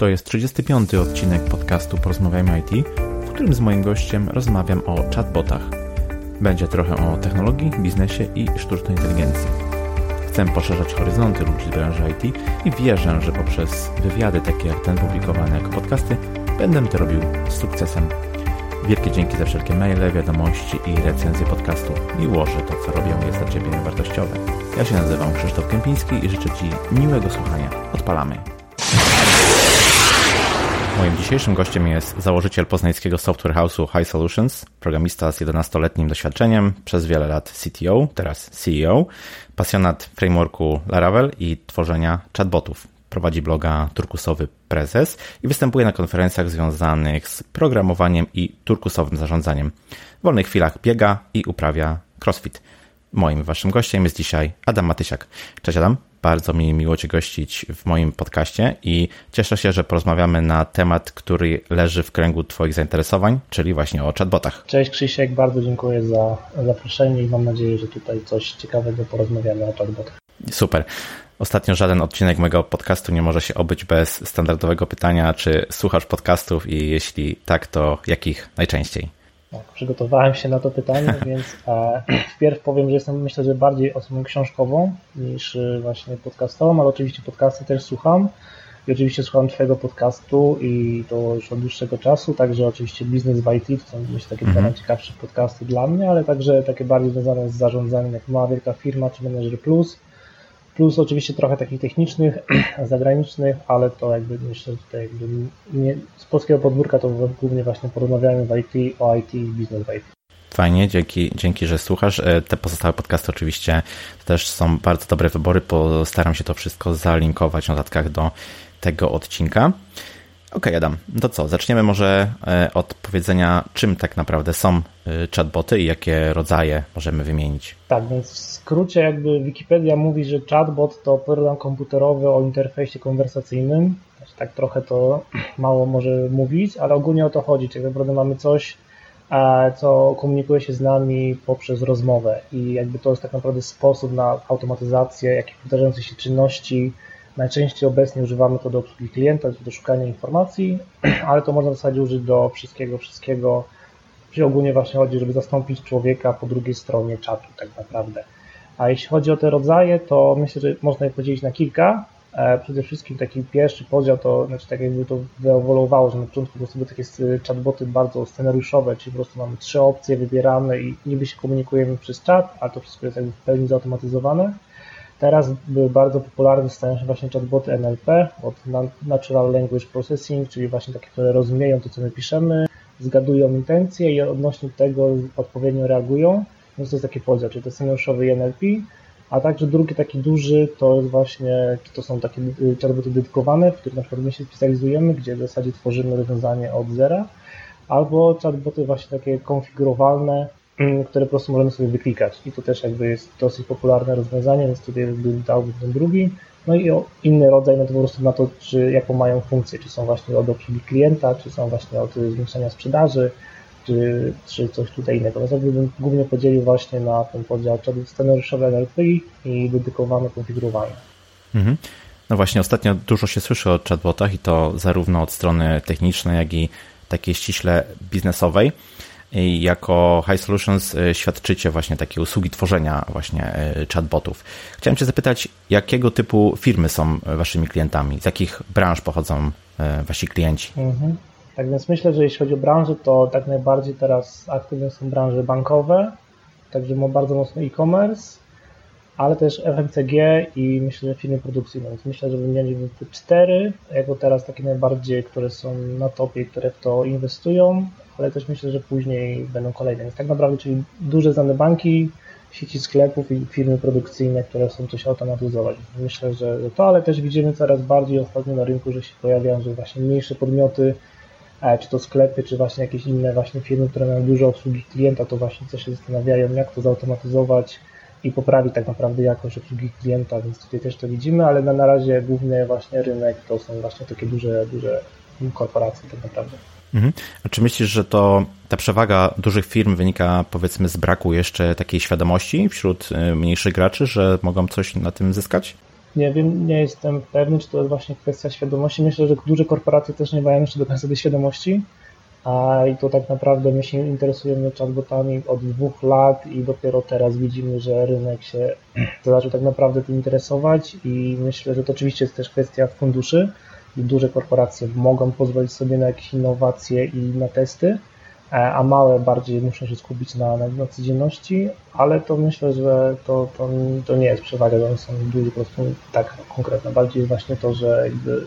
To jest 35. odcinek podcastu Porozmawiajmy IT, w którym z moim gościem rozmawiam o chatbotach. Będzie trochę o technologii, biznesie i sztucznej inteligencji. Chcę poszerzać horyzonty ludzi z branży IT i wierzę, że poprzez wywiady takie jak ten publikowany jako podcasty będę to robił z sukcesem. Wielkie dzięki za wszelkie maile, wiadomości i recenzje podcastu. Miło, że to co robią jest dla Ciebie wartościowe. Ja się nazywam Krzysztof Kępiński i życzę Ci miłego słuchania. Odpalamy. Moim dzisiejszym gościem jest założyciel poznańskiego software house'u High Solutions, programista z 11-letnim doświadczeniem, przez wiele lat CTO, teraz CEO, pasjonat frameworku Laravel i tworzenia chatbotów. Prowadzi bloga Turkusowy Prezes i występuje na konferencjach związanych z programowaniem i turkusowym zarządzaniem. W wolnych chwilach biega i uprawia crossfit. Moim waszym gościem jest dzisiaj Adam Matysiak. Cześć Adam. Bardzo mi miło Cię gościć w moim podcaście i cieszę się, że porozmawiamy na temat, który leży w kręgu Twoich zainteresowań, czyli właśnie o chatbotach. Cześć Krzysiek, bardzo dziękuję za zaproszenie i mam nadzieję, że tutaj coś ciekawego porozmawiamy o chatbotach. Super. Ostatnio żaden odcinek mojego podcastu nie może się obyć bez standardowego pytania, czy słuchasz podcastów i jeśli tak, to jakich najczęściej? Tak, przygotowałem się na to pytanie, więc e, wpierw powiem, że jestem myślę, że bardziej osobą książkową niż e, właśnie podcastową, ale oczywiście podcasty też słucham i oczywiście słucham Twojego podcastu i to już od dłuższego czasu, także oczywiście biznes w IT to są myślę takie mhm. najciekawsze podcasty dla mnie, ale także takie bardziej związane z zarządzaniem jak Mała Wielka Firma czy Manager Plus, plus oczywiście trochę takich technicznych, zagranicznych, ale to jakby myślę, że tutaj jakby nie, z polskiego podwórka to głównie właśnie porozmawiamy w IT, o IT i biznes w IT. Fajnie, dzięki, dzięki, że słuchasz. E, te pozostałe podcasty oczywiście też są bardzo dobre wybory. Postaram się to wszystko zalinkować w notatkach do tego odcinka. OK, Adam, to co? Zaczniemy może e, od powiedzenia, czym tak naprawdę są chatboty i jakie rodzaje możemy wymienić. Tak, więc w skrócie jakby Wikipedia mówi, że chatbot to program komputerowy o interfejsie konwersacyjnym. Znaczy, tak trochę to mało może mówić, ale ogólnie o to chodzi, czyli tak naprawdę mamy coś, e, co komunikuje się z nami poprzez rozmowę i jakby to jest tak naprawdę sposób na automatyzację jakichś wydarzających się czynności, Najczęściej obecnie używamy to do obsługi klienta, do szukania informacji, ale to można w zasadzie użyć do wszystkiego, wszystkiego, czyli ogólnie właśnie chodzi, żeby zastąpić człowieka po drugiej stronie czatu tak naprawdę. A jeśli chodzi o te rodzaje, to myślę, że można je podzielić na kilka. E, przede wszystkim taki pierwszy podział to, znaczy tak jakby to wyewoluowało, że na początku po prostu były takie chatboty bardzo scenariuszowe, czyli po prostu mamy trzy opcje, wybieramy i niby się komunikujemy przez czat, ale to wszystko jest jakby w pełni zautomatyzowane. Teraz bardzo popularne stają się właśnie chatboty NLP, od Natural Language Processing, czyli właśnie takie, które rozumieją to, co my piszemy, zgadują intencje i odnośnie tego odpowiednio reagują. Więc to jest taki podział, czyli to senioruszowy NLP, a także drugi taki duży to jest właśnie, to są takie chatboty dedykowane, w których na przykład my się specjalizujemy, gdzie w zasadzie tworzymy rozwiązanie od zera, albo chatboty właśnie takie konfigurowalne, Mm, które po prostu możemy sobie wyklikać. I to też jakby jest dosyć popularne rozwiązanie, więc tutaj dałbym ten drugi. No i inny rodzaj, no to po prostu na to, czy jaką mają funkcję, czy są właśnie od obsługi klienta, czy są właśnie od zwiększania sprzedaży, czy, czy coś tutaj innego. Więc jakby bym głównie podzielił właśnie na ten podział scenariuszowy NLP i dedykowane konfigurowanie. Mhm. No właśnie, ostatnio dużo się słyszy o chatbotach i to zarówno od strony technicznej, jak i takiej ściśle biznesowej jako High Solutions e, świadczycie właśnie takie usługi tworzenia właśnie e, chatbotów. Chciałem Cię zapytać, jakiego typu firmy są Waszymi klientami? Z jakich branż pochodzą Wasi klienci? Mhm. Tak więc myślę, że jeśli chodzi o branżę, to tak najbardziej teraz aktywne są branże bankowe, także ma bardzo mocno e-commerce, ale też FMCG i myślę, że firmy produkcyjne. Więc myślę, że wymieniłbym te cztery, jako teraz takie najbardziej, które są na topie, które w to inwestują, ale też myślę, że później będą kolejne. Więc tak naprawdę, czyli duże znane banki, sieci sklepów i firmy produkcyjne, które chcą coś automatyzować. Myślę, że to, ale też widzimy coraz bardziej ostatnio na rynku, że się pojawiają, że właśnie mniejsze podmioty, e, czy to sklepy, czy właśnie jakieś inne właśnie firmy, które mają dużo obsługi klienta, to właśnie też się zastanawiają, jak to zautomatyzować i poprawić tak naprawdę jakość obsługi klienta, więc tutaj też to widzimy, ale na, na razie główny właśnie rynek to są właśnie takie duże, duże korporacje tak naprawdę. Mhm. A czy myślisz, że to ta przewaga dużych firm wynika powiedzmy z braku jeszcze takiej świadomości wśród y, mniejszych graczy, że mogą coś na tym zyskać? Nie wiem, nie jestem pewny, czy to jest właśnie kwestia świadomości. Myślę, że duże korporacje też nie mają jeszcze do końca tej świadomości. A i to tak naprawdę my się interesujemy chatbotami od dwóch lat i dopiero teraz widzimy, że rynek się zaczął tak naprawdę tym interesować i myślę, że to oczywiście jest też kwestia funduszy i duże korporacje mogą pozwolić sobie na jakieś innowacje i na testy, e, a małe bardziej muszą się skupić na, na, na codzienności, ale to myślę, że to, to, to nie jest przewaga, że są duże, po prostu tak konkretne. Bardziej właśnie to, że jakby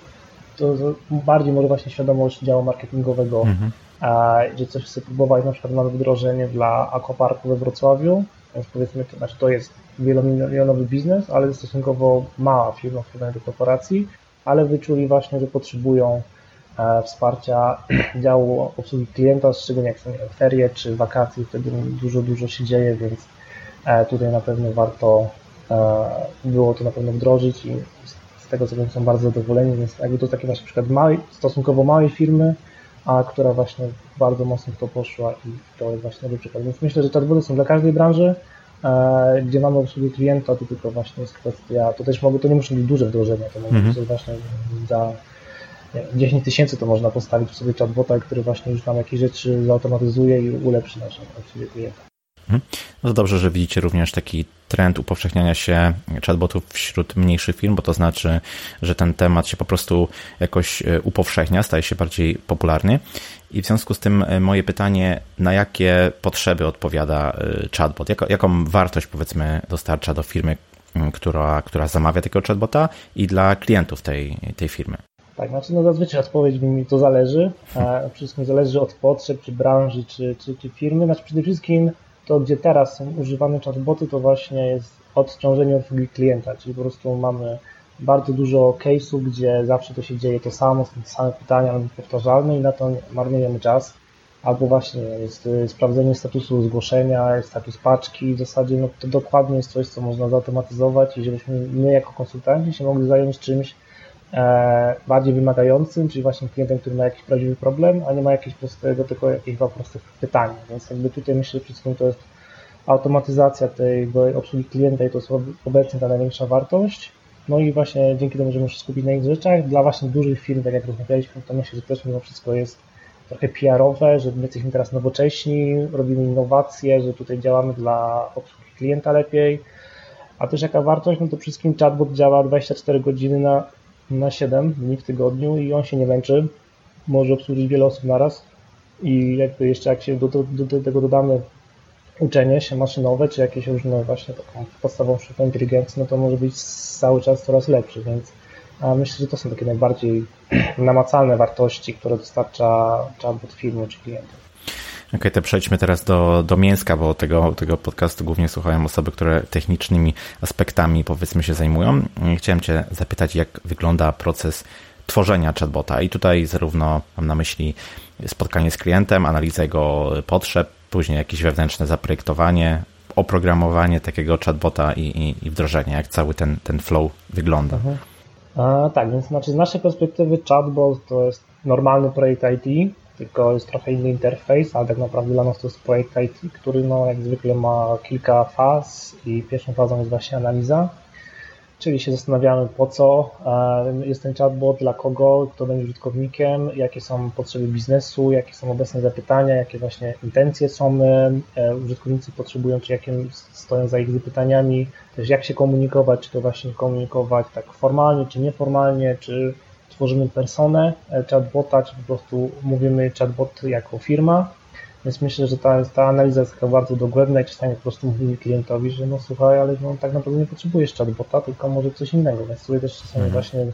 to bardziej może właśnie świadomość działu marketingowego, mhm. Że coś chce próbować, na przykład mamy wdrożenie dla aquaparku we Wrocławiu, więc powiedzmy, to, znaczy to jest wielomilionowy biznes, ale stosunkowo mała firma w porównaniu do korporacji, ale wyczuli właśnie, że potrzebują e, wsparcia działu obsługi klienta, szczególnie jak są ferie czy wakacje, wtedy dużo, dużo się dzieje, więc e, tutaj na pewno warto e, było to na pewno wdrożyć i z tego co wiem są bardzo zadowoleni, więc jakby to takie właśnie przykład małej, stosunkowo małej firmy, a która właśnie bardzo mocno w to poszła i to jest właśnie dobry przykład. Więc myślę, że chatboty są dla każdej branży, gdzie mamy obsługę klienta, to tylko właśnie jest kwestia, to też mogą, to nie muszą być duże wdrożenia, to mhm. być właśnie za 10 tysięcy to można postawić w sobie chatbota, który właśnie już nam jakieś rzeczy zautomatyzuje i ulepszy naszą obsługę klienta. Mhm. No to dobrze, że widzicie również taki trend upowszechniania się chatbotów wśród mniejszych firm, bo to znaczy, że ten temat się po prostu jakoś e, upowszechnia, staje się bardziej popularny. I w związku z tym e, moje pytanie, na jakie potrzeby odpowiada e, chatbot? Jako, jaką wartość powiedzmy dostarcza do firmy, która, która zamawia takiego chatbota i dla klientów tej, tej firmy? Tak, znaczy no zazwyczaj odpowiedź mi to zależy. Wszystkim zależy od potrzeb, czy branży, czy, czy, czy firmy. Znaczy przede wszystkim to, gdzie teraz są używane chatboty, to właśnie jest odciążenie obsługi klienta, czyli po prostu mamy bardzo dużo case'ów, gdzie zawsze to się dzieje to samo, są te same pytania, powtarzalne i na to marnujemy czas. Albo właśnie jest y, sprawdzenie statusu zgłoszenia, status paczki, w zasadzie no, to dokładnie jest coś, co można zautomatyzować i żebyśmy my jako konsultanci się mogli zająć czymś bardziej wymagającym, czyli właśnie klientem, który ma jakiś prawdziwy problem, a nie ma jakiegoś prostego, tylko jakichś dwa prostych pytań. Więc jakby tutaj myślę, że wszystkim to jest automatyzacja tej obsługi klienta i to jest obecnie ta największa wartość. No i właśnie dzięki temu, że możemy się skupić na innych rzeczach, dla właśnie dużych firm, tak jak rozmawialiśmy, to myślę, że też mimo wszystko jest trochę PR-owe, że my jesteśmy teraz nowocześni, robimy innowacje, że tutaj działamy dla obsługi klienta lepiej. A też jaka wartość? No to wszystkim chatbot działa 24 godziny na, na 7 dni w tygodniu i on się nie męczy. Może obsłużyć wiele osób naraz. I jakby jeszcze jak się do, do, do tego dodamy uczenie się maszynowe, czy jakieś różne właśnie taką podstawową sztuką inteligencji, no to może być cały czas coraz lepszy, więc myślę, że to są takie najbardziej namacalne wartości, które dostarcza chatbot firmy czy klientów. Okej, okay, to przejdźmy teraz do, do mięska, bo tego, tego podcastu głównie słuchają osoby, które technicznymi aspektami powiedzmy się zajmują. Chciałem Cię zapytać, jak wygląda proces tworzenia chatbota i tutaj zarówno mam na myśli spotkanie z klientem, analizę jego potrzeb, później jakieś wewnętrzne zaprojektowanie, oprogramowanie takiego chatbota i, i, i wdrożenie, jak cały ten, ten flow wygląda. Mhm. A, tak, więc znaczy z naszej perspektywy chatbot to jest normalny projekt IT, tylko jest trochę inny interfejs, ale tak naprawdę dla nas to jest projekt IT, który no, jak zwykle ma kilka faz i pierwszą fazą jest właśnie analiza, czyli się zastanawiamy po co e, jest ten chatbot, dla kogo, kto będzie użytkownikiem, jakie są potrzeby biznesu, jakie są obecne zapytania, jakie właśnie intencje są e, użytkownicy potrzebują, czy jakie stoją za ich zapytaniami, też jak się komunikować, czy to właśnie komunikować tak formalnie, czy nieformalnie, czy tworzymy personę e, chatbota, czy po prostu mówimy chatbot jako firma, więc myślę, że ta, ta analiza jest taka bardzo dogłębna i czasami po prostu mówimy klientowi, że no słuchaj, ale no, tak naprawdę nie potrzebujesz chatbota, tylko może coś innego. Więc tutaj też czasami mhm. właśnie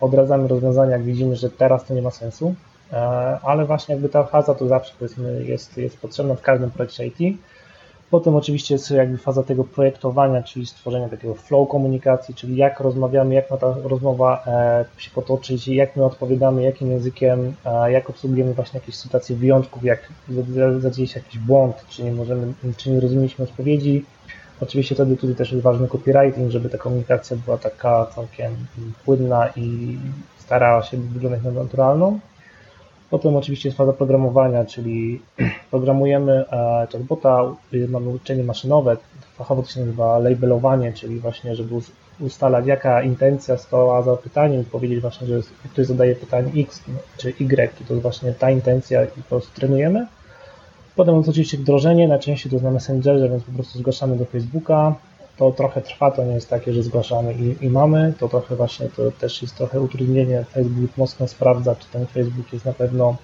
odradzamy rozwiązania, jak widzimy, że teraz to nie ma sensu, e, ale właśnie jakby ta faza to zawsze powiedzmy jest, jest potrzebna w każdym projekcie IT. Potem oczywiście jest jakby faza tego projektowania, czyli stworzenia takiego flow komunikacji, czyli jak rozmawiamy, jak ma ta rozmowa e, się potoczyć, jak my odpowiadamy, jakim językiem, jak obsługujemy właśnie jakieś sytuacje wyjątków, jak zadzieje się jakiś błąd, czy nie możemy, czy nie rozumieliśmy odpowiedzi. Oczywiście wtedy tutaj też jest ważny copywriting, żeby ta komunikacja była taka całkiem płynna i starała się wyglądać na naturalną. Potem oczywiście jest faza programowania, czyli programujemy e, chatbota, mamy uczenie maszynowe, fachowo to się nazywa labelowanie, czyli właśnie, żeby ustalać jaka intencja stała za pytaniem, powiedzieć właśnie, że ktoś zadaje pytanie X czy Y, to jest właśnie ta intencja i po prostu trenujemy. Potem jest oczywiście wdrożenie, najczęściej to jest na Messengerze, więc po prostu zgłaszamy do Facebooka. To trochę trwa, to nie jest takie, że zgłaszamy i, i mamy, to trochę właśnie to też jest trochę utrudnienie. Facebook mocno sprawdza, czy ten Facebook jest na pewno,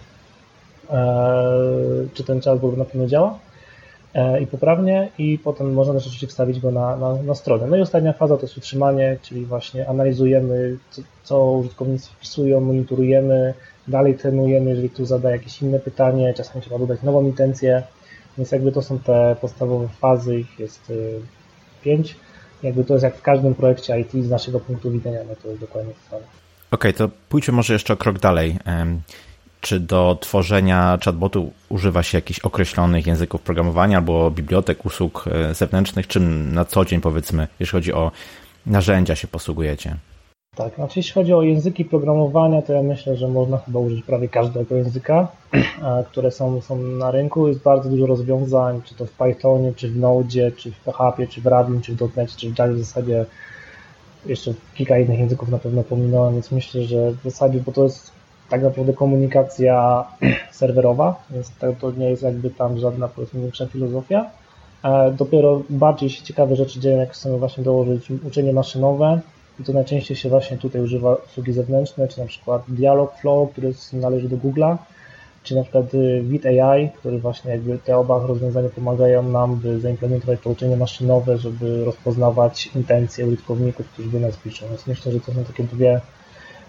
e, czy ten chatbot na pewno działa e, i poprawnie i potem można też oczywiście wstawić go na, na, na, stronę. No i ostatnia faza to jest utrzymanie, czyli właśnie analizujemy, co, co użytkownicy wpisują, monitorujemy, dalej trenujemy, jeżeli tu zada jakieś inne pytanie, czasami trzeba dodać nową intencję, więc jakby to są te podstawowe fazy, ich jest y, pięć. Jakby to jest jak w każdym projekcie IT z naszego punktu widzenia, no to jest dokładnie to samo. Okej, okay, to pójdźmy może jeszcze o krok dalej. Czy do tworzenia chatbotu używa się jakichś określonych języków programowania albo bibliotek, usług e, zewnętrznych, czym na co dzień powiedzmy, jeśli chodzi o narzędzia się posługujecie? Tak, znaczy jeśli chodzi o języki programowania, to ja myślę, że można chyba użyć prawie każdego języka, które są, są na rynku. Jest bardzo dużo rozwiązań, czy to w Pythonie, czy w Node, czy w PHP, czy w Radin, czy w .NET, czy w Java w zasadzie jeszcze kilka innych języków na pewno pominąłem, więc myślę, że w zasadzie, bo to jest tak naprawdę komunikacja serwerowa, więc to nie jest jakby tam żadna powiedzmy większa filozofia. E, dopiero bardziej się ciekawe rzeczy dzieją, jak chcemy właśnie dołożyć uczenie maszynowe, i to najczęściej się właśnie tutaj używa usługi zewnętrzne, czy na przykład Dialogflow, który należy do Google'a, czy na przykład y, AI, który właśnie jakby te oba rozwiązania pomagają nam, by zaimplementować pouczenie maszynowe, żeby rozpoznawać intencje użytkowników, którzy do nas piszą. Więc myślę, że to są takie dwie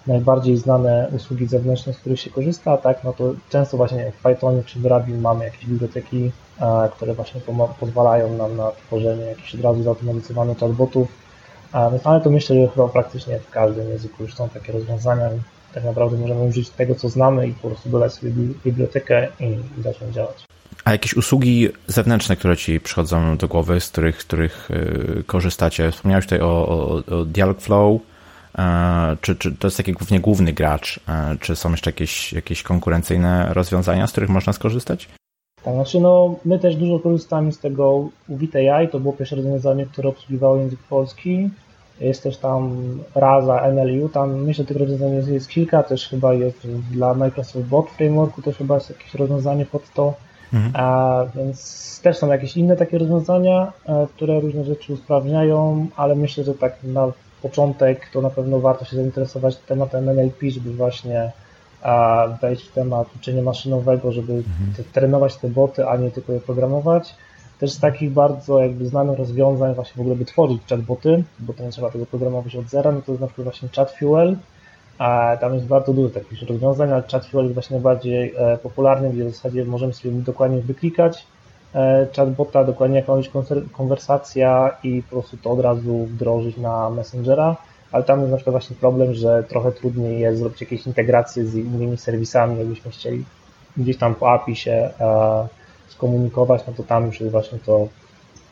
najbardziej znane usługi zewnętrzne, z których się korzysta, tak, no to często właśnie w Pythonie czy w Rabin mamy jakieś biblioteki, które właśnie pozwalają nam na tworzenie jakichś od razu zautomatyzowanych chatbotów, ale to myślę, że chyba praktycznie w każdym języku już są takie rozwiązania. Tak naprawdę możemy użyć tego, co znamy i po prostu dodać sobie bibliotekę i, zacząć działać. A jakieś usługi zewnętrzne, które Ci przychodzą do głowy, z których, których y, korzystacie? Wspomniałeś tutaj o, o, o Dialogflow. E, czy, czy to jest taki głównie główny gracz? E, czy są jeszcze jakieś, jakieś konkurencyjne rozwiązania, z których można skorzystać? Tak, znaczy no, my też dużo korzystamy z tego UWIT AI, to było pierwsze rozwiązanie, które obsługiwało język polski. Jest też tam Raza, NLU, tam myślę, że tych rozwiązań jest, jest kilka, też chyba jest dla Microsoft Bot Frameworku, też chyba jest jakieś rozwiązanie pod to, mhm. a, więc też są jakieś inne takie rozwiązania, e, które różne rzeczy usprawniają, ale myślę, że tak na początek to na pewno warto się zainteresować tematem NLP, żeby właśnie a wejść w temat uczenia maszynowego, żeby mhm. te, trenować te boty, a nie tylko je programować. Też z takich bardzo jakby znanych rozwiązań właśnie w ogóle by tworzyć chatboty, bo to nie trzeba tego programować od zera, no to jest na przykład właśnie ChatFuel, a tam jest bardzo dużo takich rozwiązań, ale ChatFuel jest właśnie najbardziej e, popularny, gdzie w zasadzie możemy sobie dokładnie wyklikać e, chatbota, dokładnie jaka ma być konwersacja i po prostu to od razu wdrożyć na Messengera ale tam jest na przykład właśnie problem, że trochę trudniej jest zrobić jakieś integracje z innymi serwisami, jakbyśmy chcieli gdzieś tam po API się e, skomunikować, no to tam już jest właśnie to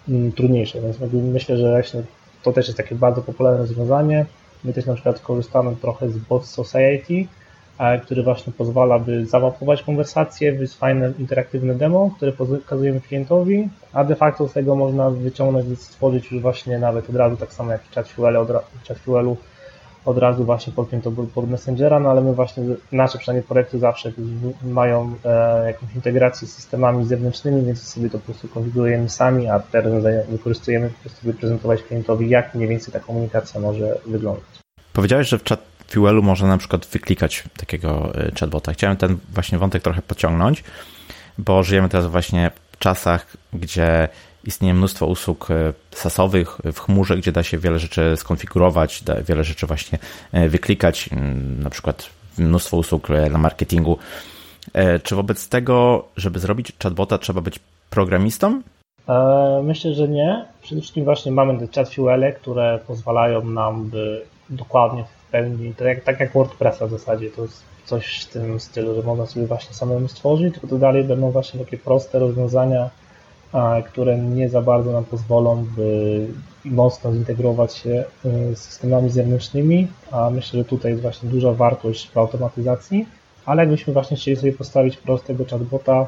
mm, trudniejsze, więc myślę, że właśnie to też jest takie bardzo popularne rozwiązanie. My też na przykład korzystamy trochę z Bot Society, który właśnie pozwala, by zamapować konwersację, jest fajne interaktywne demo, które pokazujemy klientowi, a de facto z tego można wyciągnąć, stworzyć już właśnie nawet od razu, tak samo jak w ChatFuelu, od, ChatFuelu od razu właśnie podpiąć to pod Messengera, no ale my właśnie, nasze przynajmniej projekty zawsze mają e, jakąś integrację z systemami zewnętrznymi, więc sobie to po prostu konfigurujemy sami, a te wykorzystujemy po prostu, by prezentować klientowi, jak mniej więcej ta komunikacja może wyglądać. Powiedziałeś, że w ChatFuelu można na przykład wyklikać takiego e, chatbota. Chciałem ten właśnie wątek trochę pociągnąć, bo żyjemy teraz właśnie czasach, gdzie istnieje mnóstwo usług e, sasowych w chmurze, gdzie da się wiele rzeczy skonfigurować, wiele rzeczy właśnie e, wyklikać, na przykład mnóstwo usług e, na marketingu. Czy wobec tego, żeby zrobić chatbota, trzeba być programistą? Myślę, że nie. Przede wszystkim właśnie mamy te chatfuele, które pozwalają nam, by dokładnie pełni, tak jak, tak jak WordPressa w zasadzie, to jest coś w tym stylu, że można sobie właśnie samemu stworzyć, tylko to dalej będą właśnie takie proste rozwiązania, które nie za bardzo nam pozwolą, by mocno zintegrować się y, z systemami zewnętrznymi, a myślę, że tutaj jest właśnie duża wartość w automatyzacji, ale jakbyśmy właśnie chcieli sobie postawić prostego chatbota,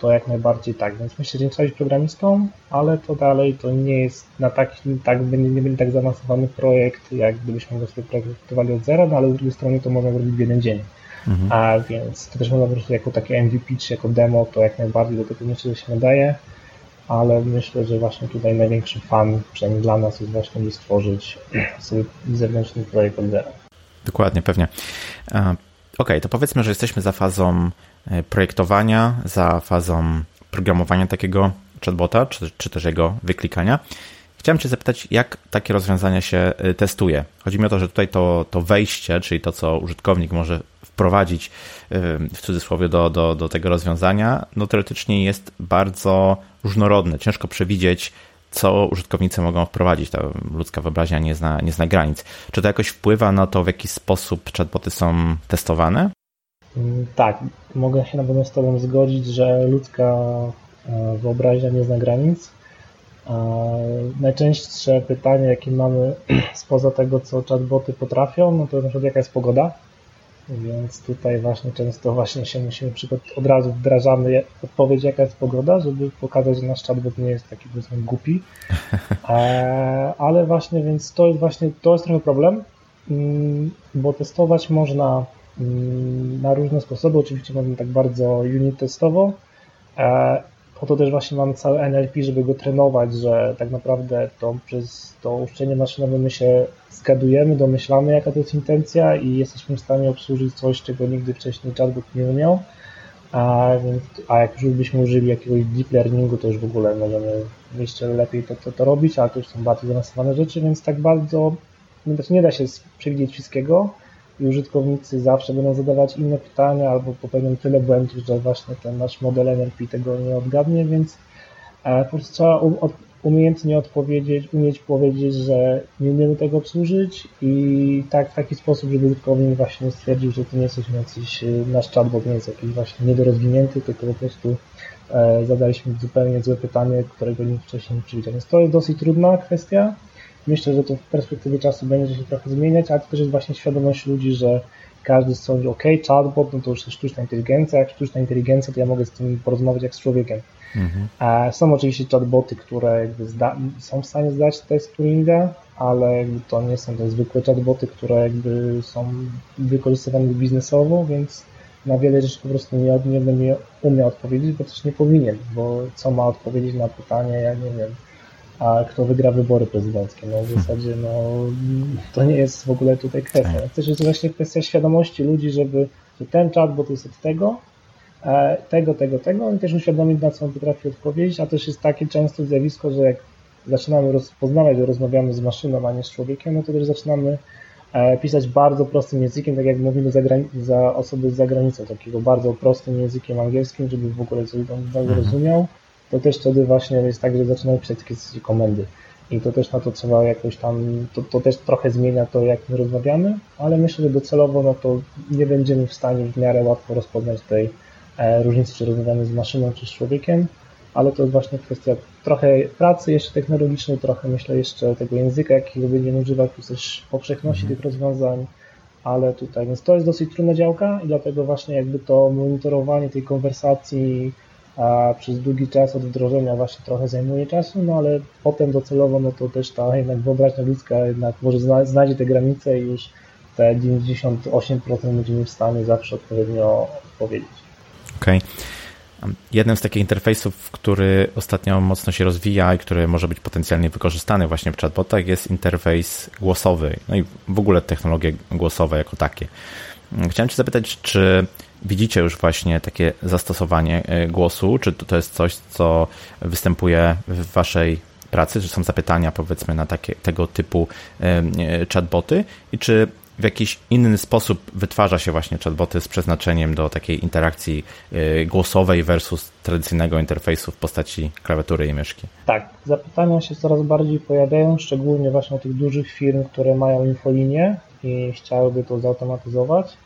to jak najbardziej tak. Więc myślę, że nie trzeba być programistą, ale to dalej to nie jest na tak, tak nie będzie tak zaawansowany projekt, jak gdybyśmy go sobie projektowali od zera, no ale z drugiej strony to można zrobić w jeden dzień. Mhm. A więc to też można po prostu jako takie MVP czy jako demo, to jak najbardziej do tego myślę, że się nadaje, ale myślę, że właśnie tutaj największy fan, przynajmniej dla nas, jest właśnie, by stworzyć sobie zewnętrzny projekt od zera. Dokładnie, pewnie. Ok, to powiedzmy, że jesteśmy za fazą e, projektowania, za fazą programowania takiego chatbota, czy, czy też jego wyklikania. Chciałem Cię zapytać, jak takie rozwiązania się e, testuje? Chodzi mi o to, że tutaj to, to wejście, czyli to, co użytkownik może wprowadzić e, w cudzysłowie do, do, do tego rozwiązania, no teoretycznie jest bardzo różnorodne. Ciężko przewidzieć, co użytkownicy mogą wprowadzić. Ta ludzka wyobraźnia nie zna, nie zna granic. Czy to jakoś wpływa na to, w jaki sposób chatboty są testowane? Mm, tak, mogę się na pewno z Tobą zgodzić, że ludzka e, wyobraźnia nie zna granic. Najczęstsze pytanie, jakie mamy spoza tego, co chatboty potrafią, no to na przykład jaka jest pogoda więc tutaj właśnie często właśnie się musimy od razu wdrażamy odpowiedź, jaka jest pogoda, żeby pokazać, że nasz chatbot nie jest taki powiedzmy głupi. E, ale właśnie, więc to jest właśnie, to jest trochę problem, mm, bo testować można na różne sposoby. Oczywiście można tak bardzo unit testowo. E, po to też właśnie mamy cały NLP, żeby go trenować, że tak naprawdę to przez to uczenie maszynowe my się zgadujemy, domyślamy jaka to jest intencja i jesteśmy w stanie obsłużyć coś, czego nigdy wcześniej chatbot nie umiał. A, a jak już byśmy użyli jakiegoś deep learningu, to już w ogóle możemy jeszcze lepiej to, to, to robić, ale to już są bardziej zaawansowane rzeczy, więc tak bardzo nie da się przewidzieć wszystkiego i użytkownicy zawsze będą zadawać inne pytania albo popełnią tyle błędów, że właśnie ten nasz model NLP tego nie odgadnie, więc e, po prostu trzeba umiejętnie odpowiedzieć, umieć powiedzieć, że nie umiemy tego obsłużyć i tak w taki sposób, żeby użytkownik właśnie stwierdził, że to nie jesteśmy jakiś, nasz chatbot nie jest jakiś właśnie niedorozwinięty, tylko po prostu e, zadaliśmy zupełnie złe pytanie, którego nikt wcześniej nie przewidział. Więc to jest dosyć trudna kwestia. Myślę, że to w perspektywie czasu będzie się trochę zmieniać, ale to też jest właśnie świadomość ludzi, że każdy sądzi, ok, chatbot, no to już jest sztuczna inteligencja, jak sztuczna inteligencja, to ja mogę z tym porozmawiać jak z człowiekiem. Mhm. Są oczywiście chatboty, które są w stanie zdać test Turinga, ale jakby to nie są te zwykłe chatboty, które jakby są wykorzystywane biznesowo, więc na wiele rzeczy po prostu nie, nie będę umiał odpowiedzieć, bo też nie powinien, bo co ma odpowiedzieć na pytanie, ja nie wiem, a kto wygra wybory prezydenckie. No w hmm. zasadzie no, to nie jest w ogóle tutaj kwestia. To tak. jest właśnie kwestia świadomości ludzi, żeby że ten chatbot jest od tego, E, tego, tego, tego i też uświadomić, na co on potrafi odpowiedzieć, a też jest takie często zjawisko, że jak zaczynamy rozpoznawać, że rozmawiamy z maszyną, a nie z człowiekiem, no to też zaczynamy e, pisać bardzo prostym językiem, tak jak mówimy za, za osoby z zagranicy, takiego bardzo prostym językiem angielskim, żeby w ogóle coś on mhm. To też wtedy właśnie jest tak, że zaczynamy pisać takie komendy. I to też na to trzeba jakoś tam, to, to też trochę zmienia to, jak my rozmawiamy, ale myślę, że docelowo no to nie będziemy w stanie w miarę łatwo rozpoznać tej E, różnicy, czy rozmawiamy z maszyną, czy z człowiekiem, ale to jest właśnie kwestia trochę pracy jeszcze technologicznej, trochę myślę jeszcze tego języka, jakiego będzie używać, plus też powszechności mhm. tych rozwiązań, ale tutaj, więc to jest dosyć trudna działka i dlatego właśnie jakby to monitorowanie tej konwersacji a przez długi czas od wdrożenia właśnie trochę zajmuje czasu, no ale potem docelowo no to też ta jednak wyobraźnia ludzka jednak może znajdzie te granice i już te 98% będziemy w stanie zawsze odpowiednio odpowiedzieć. Okej. Okay. Jednym z takich interfejsów, który ostatnio mocno się rozwija i który może być potencjalnie wykorzystany właśnie w chatbotach jest interfejs głosowy, no i w ogóle technologie głosowe jako takie. Chciałem Cię zapytać, czy widzicie już właśnie takie zastosowanie e, głosu, czy to jest coś, co występuje w Waszej pracy, czy są zapytania powiedzmy na takie, tego typu e, chatboty i czy w jakiś inny sposób wytwarza się właśnie chatboty z przeznaczeniem do takiej interakcji y, głosowej versus tradycyjnego interfejsu w postaci klawiatury i myszki. Tak, zapytania się coraz bardziej pojawiają, szczególnie właśnie tych dużych firm, które mają infolinię i chciałyby to zautomatyzować.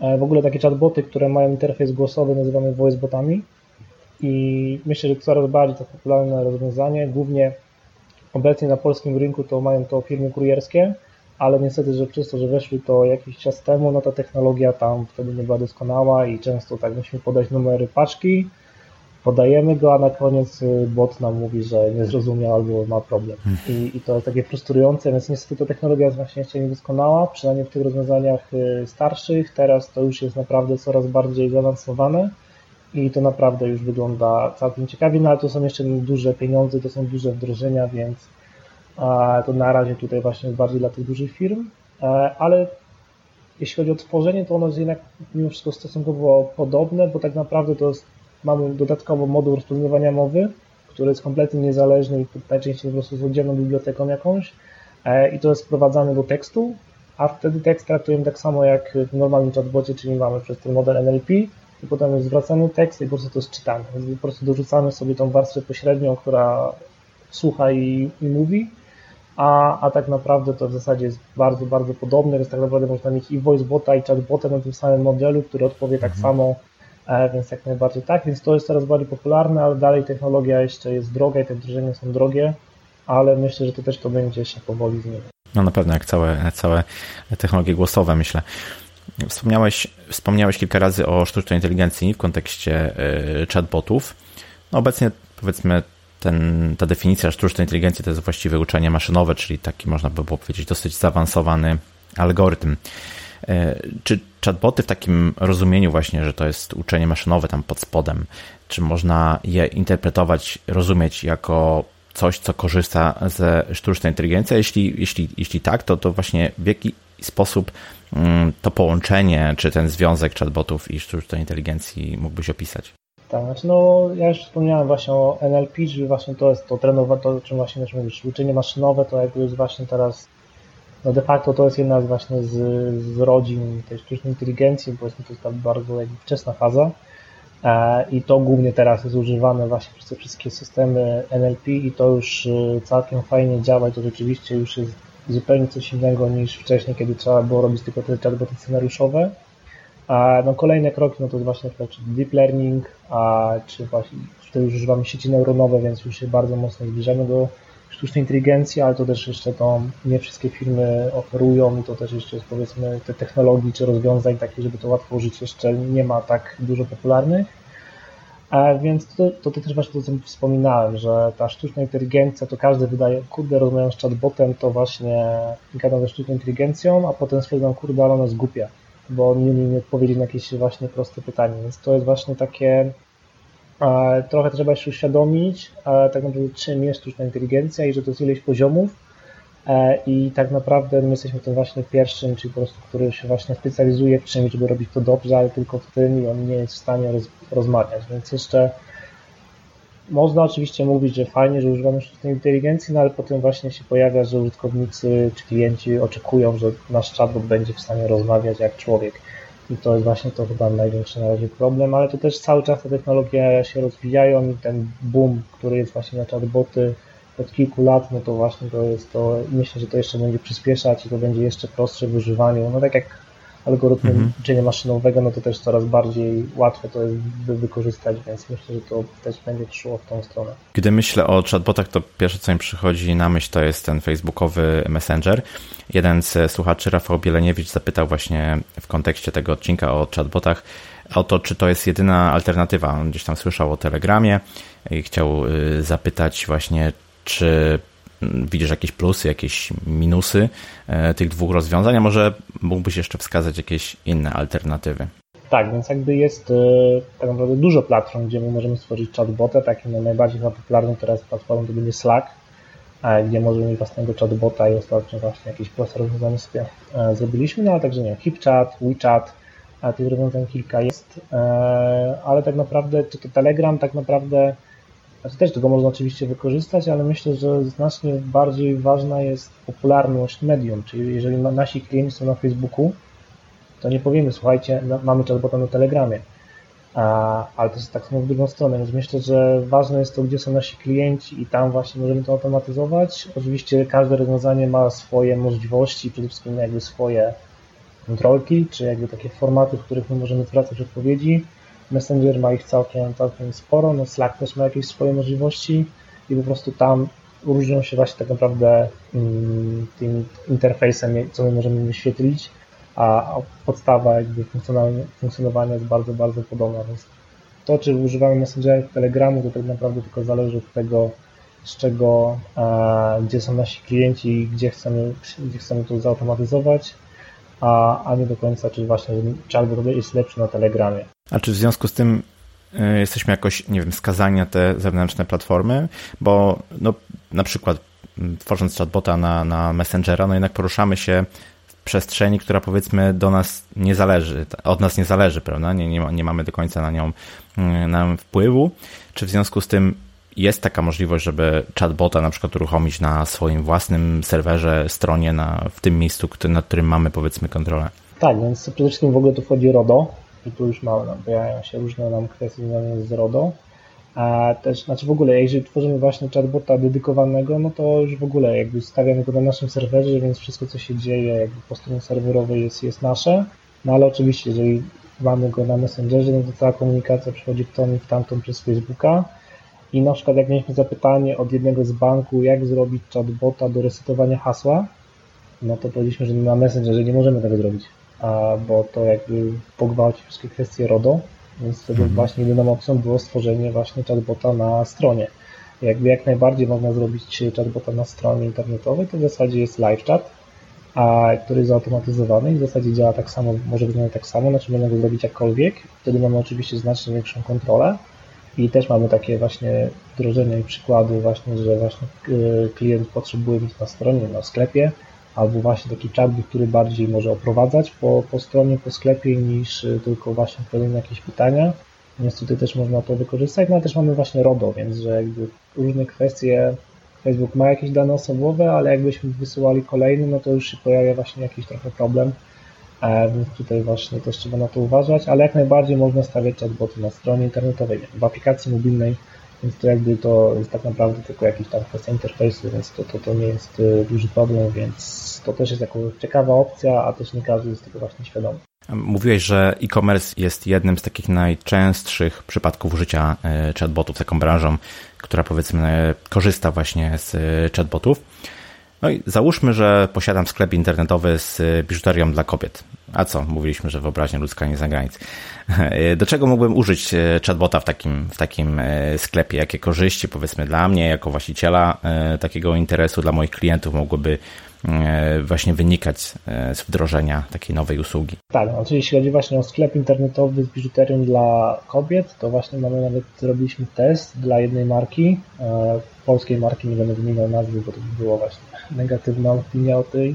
E, w ogóle takie chatboty, które mają interfejs głosowy nazywamy voicebotami i myślę, że coraz bardziej to popularne rozwiązanie, głównie obecnie na polskim rynku to mają to firmy kurierskie, ale niestety, że przez to, że weszły to jakiś czas temu, no ta technologia tam wtedy nie była doskonała i często tak musimy podać numery paczki, podajemy go, a na koniec y, bot nam mówi, że nie zrozumiał albo ma problem. Hmm. I, I, to jest takie frustrujące, więc niestety ta technologia jest właśnie jeszcze niedoskonała, przynajmniej w tych rozwiązaniach y, starszych. Teraz to już jest naprawdę coraz bardziej zaawansowane i to naprawdę już wygląda całkiem ciekawie, no ale to są jeszcze duże pieniądze, to są duże wdrożenia, więc to na razie tutaj właśnie jest bardziej dla tych dużych firm, e, ale jeśli chodzi o tworzenie, to ono jest jednak mimo wszystko stosunkowo podobne, bo tak naprawdę to jest, mamy dodatkowo moduł rozpoznawania mowy, który jest kompletnie niezależny i najczęściej po prostu z oddzielną biblioteką jakąś. E, i to jest wprowadzane do tekstu, a wtedy tekst traktujemy tak samo jak w normalnym chatbocie, czyli mamy przez ten model NLP i potem zwracamy tekst i po prostu to jest czytane, więc po prostu dorzucamy sobie tą warstwę pośrednią, która słucha i, i mówi. A, a tak naprawdę to w zasadzie jest bardzo, bardzo podobne, więc tak naprawdę można mieć i voicebota i chatbota na tym samym modelu, który odpowie tak mhm. samo, więc jak najbardziej tak, więc to jest coraz bardziej popularne, ale dalej technologia jeszcze jest droga i te wdrożenia są drogie, ale myślę, że to też to będzie się powoli zmieniać. No na pewno, jak całe, całe technologie głosowe, myślę. Wspomniałeś, wspomniałeś kilka razy o sztucznej inteligencji w kontekście e, chatbotów. No obecnie powiedzmy ten, ta definicja sztucznej inteligencji to jest właściwe uczenie maszynowe, czyli taki można by było powiedzieć dosyć zaawansowany algorytm. E, czy chatboty w takim rozumieniu właśnie, że to jest uczenie maszynowe tam pod spodem, czy można je interpretować, rozumieć jako coś, co korzysta ze sztucznej inteligencji? Jeśli, jeśli, jeśli tak, to, to właśnie w jaki sposób mm, to połączenie, czy ten związek chatbotów i sztucznej inteligencji mógłbyś opisać? Tak, znaczy no ja już wspomniałem właśnie o NLP, czyli właśnie to jest to trenowe, to o czym właśnie też mówisz, uczenie maszynowe to jakby jest właśnie teraz, no de facto to jest jedna z właśnie z, z rodzin tej sztucznej inteligencji, powiedzmy to jest ta bardzo wczesna faza. E, i to głównie teraz jest używane właśnie przez te wszystkie systemy NLP i to już e, całkiem fajnie działa i to rzeczywiście już jest zupełnie coś innego niż wcześniej, kiedy trzeba było robić tylko te chatboty scenariuszowe. A no, kolejne kroki no to właśnie na czy deep learning, a czy właśnie tutaj już używamy sieci neuronowe, więc już się bardzo mocno zbliżamy do sztucznej inteligencji, ale to też jeszcze to nie wszystkie firmy oferują i to też jeszcze jest powiedzmy te technologii czy rozwiązań takich, żeby to łatwo użyć jeszcze nie ma tak dużo popularnych. A więc to, to, też właśnie to, co wspominałem, że ta sztuczna inteligencja, to każdy wydaje, kurde, rozmawiam z chatbotem, to właśnie gadam ze sztuczną inteligencją, a potem stwierdzam, kurde, ale ona jest głupia bo nie umie mi odpowiedzieć na jakieś właśnie proste pytanie. Więc to jest właśnie takie, trochę trzeba się uświadomić, e, tak naprawdę czym jest sztuczna inteligencja i że to jest ileś poziomów e, i tak naprawdę my jesteśmy tym właśnie pierwszym, czyli po prostu, który się właśnie specjalizuje w czymś, żeby robić to dobrze, ale tylko w tym i on nie jest w stanie roz, rozmawiać, więc jeszcze można oczywiście mówić, że fajnie, że używamy sztucznej inteligencji, no ale potem właśnie się pojawia, że użytkownicy czy klienci oczekują, że nasz chatbot będzie w stanie rozmawiać jak człowiek. I to jest właśnie to chyba największy na razie problem, ale to też cały czas te technologie się rozwijają i ten boom, który jest właśnie na chatboty od kilku lat, no to właśnie to jest to, myślę, że to jeszcze będzie przyspieszać i to będzie jeszcze prostsze w używaniu. No tak jak algorytmu mhm. uczenia maszynowego, no to też coraz bardziej łatwe to jest wykorzystać, więc myślę, że to też będzie szło w tą stronę. Gdy myślę o chatbotach, to pierwsze co mi przychodzi na myśl to jest ten facebookowy Messenger. Jeden z słuchaczy, Rafał Bieleniewicz, zapytał właśnie w kontekście tego odcinka o chatbotach o to, czy to jest jedyna alternatywa. On gdzieś tam słyszał o Telegramie i chciał y, zapytać właśnie, czy widzisz jakieś plusy, jakieś minusy e, tych dwóch rozwiązań, a może mógłbyś jeszcze wskazać jakieś inne alternatywy? Tak, więc jakby jest e, tak naprawdę dużo platform, gdzie my możemy stworzyć chatbota, takim no, najbardziej popularnym teraz platformą to będzie Slack, e, gdzie możemy mieć własnego chatbota i ostatnio właśnie jakieś proste rozwiązanie sobie zrobiliśmy, no ale także nie HipChat, WeChat, tych rozwiązań kilka jest, ale tak naprawdę, czy to Telegram tak naprawdę też tego można oczywiście wykorzystać, ale myślę, że znacznie bardziej ważna jest popularność medium, czyli jeżeli nasi klienci są na Facebooku, to nie powiemy, słuchajcie, mamy chatbota na Telegramie, a, ale to jest tak samo w drugą stronę, więc myślę, że ważne jest to, gdzie są nasi klienci i tam właśnie możemy to automatyzować. Oczywiście każde rozwiązanie ma swoje możliwości, przede wszystkim jakby swoje kontrolki, czy jakby takie formaty, w których my możemy zwracać odpowiedzi. Messenger ma ich całkiem, całkiem sporo, no Slack też ma jakieś swoje możliwości i po prostu tam różnią się właśnie tak naprawdę mm, tym interfejsem, co my możemy wyświetlić, a podstawa jakby funkcjonowania jest bardzo, bardzo podobna, więc to, czy używamy Messengera Telegramu, to tak naprawdę tylko zależy od tego, z czego, e, gdzie są nasi klienci, gdzie chcemy, gdzie chcemy to zautomatyzować, a, a nie do końca, czy właśnie chatbot jest lepszy na Telegramie. A czy w związku z tym y, jesteśmy jakoś, nie wiem, skazani na te zewnętrzne platformy? Bo no, na przykład tworząc chatbota na, na Messengera, no jednak poruszamy się w przestrzeni, która powiedzmy do nas nie zależy, od nas nie zależy, prawda? Nie, nie, nie mamy do końca na nią y, na wpływu. Czy w związku z tym jest taka możliwość, żeby chatbota na przykład uruchomić na swoim własnym serwerze, stronie, na, w tym miejscu, nad którym mamy powiedzmy kontrolę? Tak, więc przede wszystkim w ogóle tu wchodzi RODO i tu już mamy, nam pojawiają się różne nam kwestie związane z RODO. A też, znaczy w ogóle, jeżeli tworzymy właśnie chatbota dedykowanego, no to już w ogóle jakby stawiamy go na naszym serwerze, więc wszystko co się dzieje jakby po stronie serwerowej jest, jest nasze. No ale oczywiście, jeżeli mamy go na Messengerze, no to cała komunikacja przychodzi w tą i w tamtą przez Facebooka i na przykład jak mieliśmy zapytanie od jednego z banku, jak zrobić chatbota do resetowania hasła, no to powiedzieliśmy, że na Messengerze nie możemy tego zrobić, a, bo to jakby pogwałci wszystkie kwestie RODO, więc wtedy mhm. właśnie jedyną opcją było stworzenie właśnie chatbota na stronie. Jakby jak najbardziej można zrobić chatbota na stronie internetowej, to w zasadzie jest live chat, a, który jest zautomatyzowany i w zasadzie działa tak samo, może wyglądać tak samo, znaczy można go zrobić jakkolwiek. Wtedy mamy oczywiście znacznie większą kontrolę, i też mamy takie właśnie wdrożenia i przykłady właśnie, że właśnie e, klient potrzebuje mieć na stronie, na sklepie, albo właśnie taki chatbot, który bardziej może oprowadzać po, po stronie, po sklepie, niż e, tylko właśnie odpowiadać jakieś pytania. Więc tutaj też można to wykorzystać. No ale też mamy właśnie RODO, więc że jakby różne kwestie Facebook ma jakieś dane osobowe, ale jakbyśmy wysyłali kolejny, no to już się pojawia właśnie jakiś trochę problem więc tutaj właśnie też trzeba na to uważać, ale jak najbardziej można stawiać chatboty na stronie internetowej, w aplikacji mobilnej, więc to jakby to jest tak naprawdę tylko jakiś tam kwestia interfejsu, więc to, to, to nie jest e, duży problem, więc to też jest jako ciekawa opcja, a też nie każdy jest tego właśnie świadomy. Mówiłeś, że e-commerce jest jednym z takich najczęstszych przypadków użycia e, chatbotów, taką branżą, która powiedzmy korzysta właśnie z chatbotów. No i załóżmy, że posiadam sklep internetowy z biżuterią dla kobiet. A co? Mówiliśmy, że wyobraźnia ludzka nie za granic. Do czego mógłbym użyć e, chatbota w takim, w takim e, sklepie? Jakie korzyści, powiedzmy, dla mnie, jako właściciela e, takiego interesu, dla moich klientów mogłyby właśnie wynikać z wdrożenia takiej nowej usługi. Tak, no, czyli jeśli chodzi właśnie o sklep internetowy z biżuterią dla kobiet, to właśnie mamy nawet, zrobiliśmy test dla jednej marki, polskiej marki, nie będę wymieniał nazwy, bo to by było właśnie negatywna opinia o tej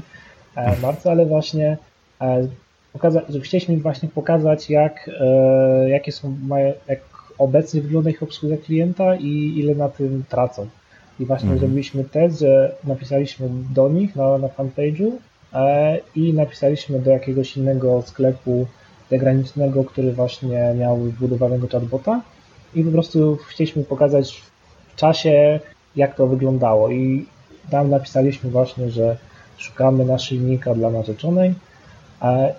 e, marce, ale właśnie e, pokazać, że chcieliśmy właśnie pokazać, jak, e, jakie są, jak obecnie wygląda ich obsługa klienta i ile na tym tracą. I właśnie mhm. zrobiliśmy test, że napisaliśmy do nich na, na fanpage'u i napisaliśmy do jakiegoś innego sklepu zagranicznego, który właśnie miał wbudowanego chatbota i po prostu chcieliśmy pokazać w czasie, jak to wyglądało. I tam napisaliśmy właśnie, że szukamy naszyjnika dla narzeczonej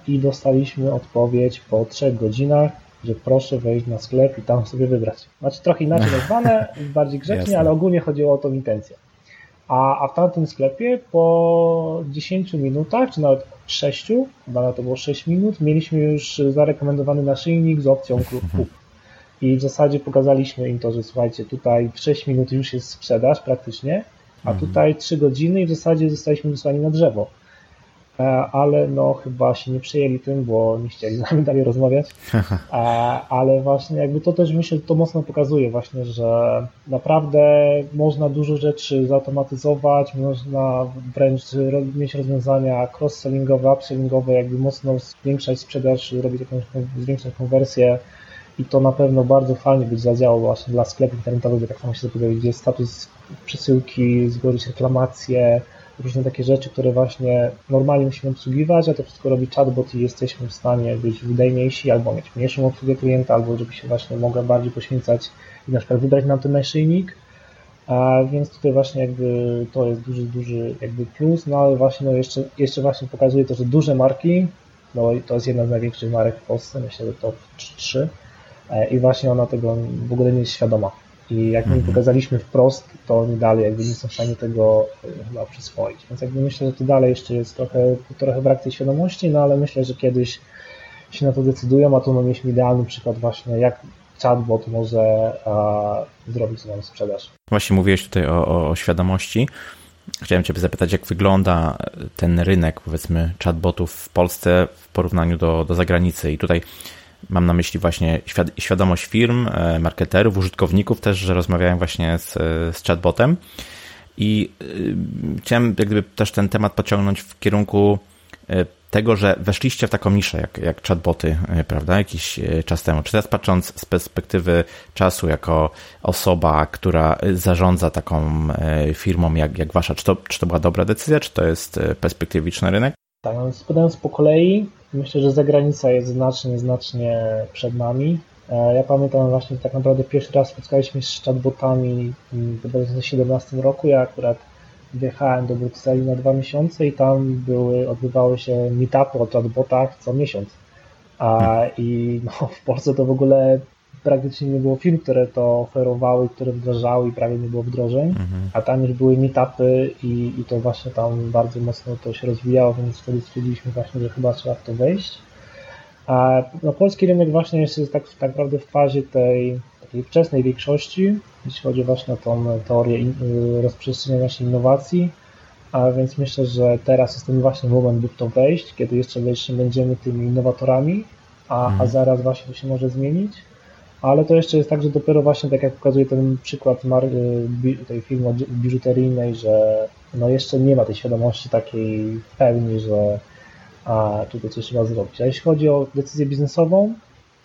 i dostaliśmy odpowiedź po trzech godzinach, że proszę wejść na sklep i tam sobie wybrać. Znaczy trochę inaczej nazwane, bardziej grzecznie, ale ogólnie chodziło o tą intencję. A, a w tamtym sklepie po 10 minutach, czy nawet 6, chyba to było 6 minut, mieliśmy już zarekomendowany naszyjnik z opcją kup. I w zasadzie pokazaliśmy im to, że słuchajcie, tutaj w 6 minut już jest sprzedaż praktycznie, a mhm. tutaj 3 godziny i w zasadzie zostaliśmy wysłani na drzewo. E, ale no chyba się nie przejęli tym, bo nie chcieli z nami dalej rozmawiać. E, ale właśnie jakby to też myślę, to mocno pokazuje właśnie, że naprawdę można dużo rzeczy zautomatyzować, można wręcz mieć rozwiązania cross-sellingowe, upsellingowe, jakby mocno zwiększać sprzedaż, robić jakąś, zwiększać konwersję i to na pewno bardzo fajnie być zadziałało właśnie dla sklepów internetowych, tak samo się zapowiedzieć, gdzie jest status przesyłki, zgłosić reklamacje, różne takie rzeczy, które właśnie normalnie musimy obsługiwać, a to wszystko robi chatbot i jesteśmy w stanie być wydajniejsi albo mieć mniejszą obsługę klienta, albo żeby się właśnie mogła bardziej poświęcać i na przykład wybrać nam ten naszyjnik, a więc tutaj właśnie jakby to jest duży, duży jakby plus, no ale właśnie no jeszcze, jeszcze właśnie pokazuje to, że duże marki, no to jest jedna z największych marek w Polsce, myślę, że to 3 e, i właśnie ona tego w ogóle nie jest świadoma i jak my mhm. pokazaliśmy wprost, to oni dalej jakby nie są w stanie tego e, chyba przyswoić. Więc jakby myślę, że to dalej jeszcze jest trochę, trochę brak tej świadomości, no ale myślę, że kiedyś się na to decydują, a tu no mieliśmy idealny przykład właśnie, jak chatbot może zrobić nam sprzedaż. Właśnie mówiłeś tutaj o, o świadomości. Chciałem Cię zapytać, jak wygląda ten rynek, powiedzmy, chatbotów w Polsce w porównaniu do, do zagranicy. I tutaj mam na myśli właśnie świadomość firm, e, marketerów, użytkowników też, że rozmawiają właśnie z, z chatbotem. I y, chciałem jak gdyby też ten temat pociągnąć w kierunku tego, że weszliście w taką niszę jak, jak chatboty, prawda, jakiś czas temu. Czy teraz patrząc z perspektywy czasu jako osoba, która zarządza taką firmą jak, jak wasza, czy to, czy to była dobra decyzja, czy to jest perspektywiczny rynek? Tak, no, badając po kolei, myślę, że zagranica jest znacznie, znacznie przed nami. E, ja pamiętam właśnie tak naprawdę pierwszy raz spotkaliśmy się z chatbotami w 2017 roku. Ja akurat wjechałem do Brukseli na dwa miesiące i tam były, odbywały się meetupy o chatbotach co miesiąc. A, I no, w Polsce to w ogóle praktycznie nie było firm, które to oferowały, które wdrażały i prawie nie było wdrożeń, mhm. a tam już były meetupy i, i to właśnie tam bardzo mocno to się rozwijało, więc wtedy stwierdziliśmy właśnie, że chyba trzeba w to wejść. A no, polski rynek właśnie jest tak, tak naprawdę w fazie tej takiej wczesnej większości, jeśli chodzi właśnie o tą teorię in, y, rozprzestrzeniania się innowacji, a więc myślę, że teraz jest ten właśnie moment, by w to wejść, kiedy jeszcze, jeszcze będziemy tymi innowatorami, a, a mhm. zaraz właśnie to się może zmienić. Ale to jeszcze jest tak, że dopiero właśnie tak jak pokazuje ten przykład y, tej firmy biżuteryjnej, że no jeszcze nie ma tej świadomości takiej pełni, że a tutaj coś trzeba zrobić. A jeśli chodzi o decyzję biznesową,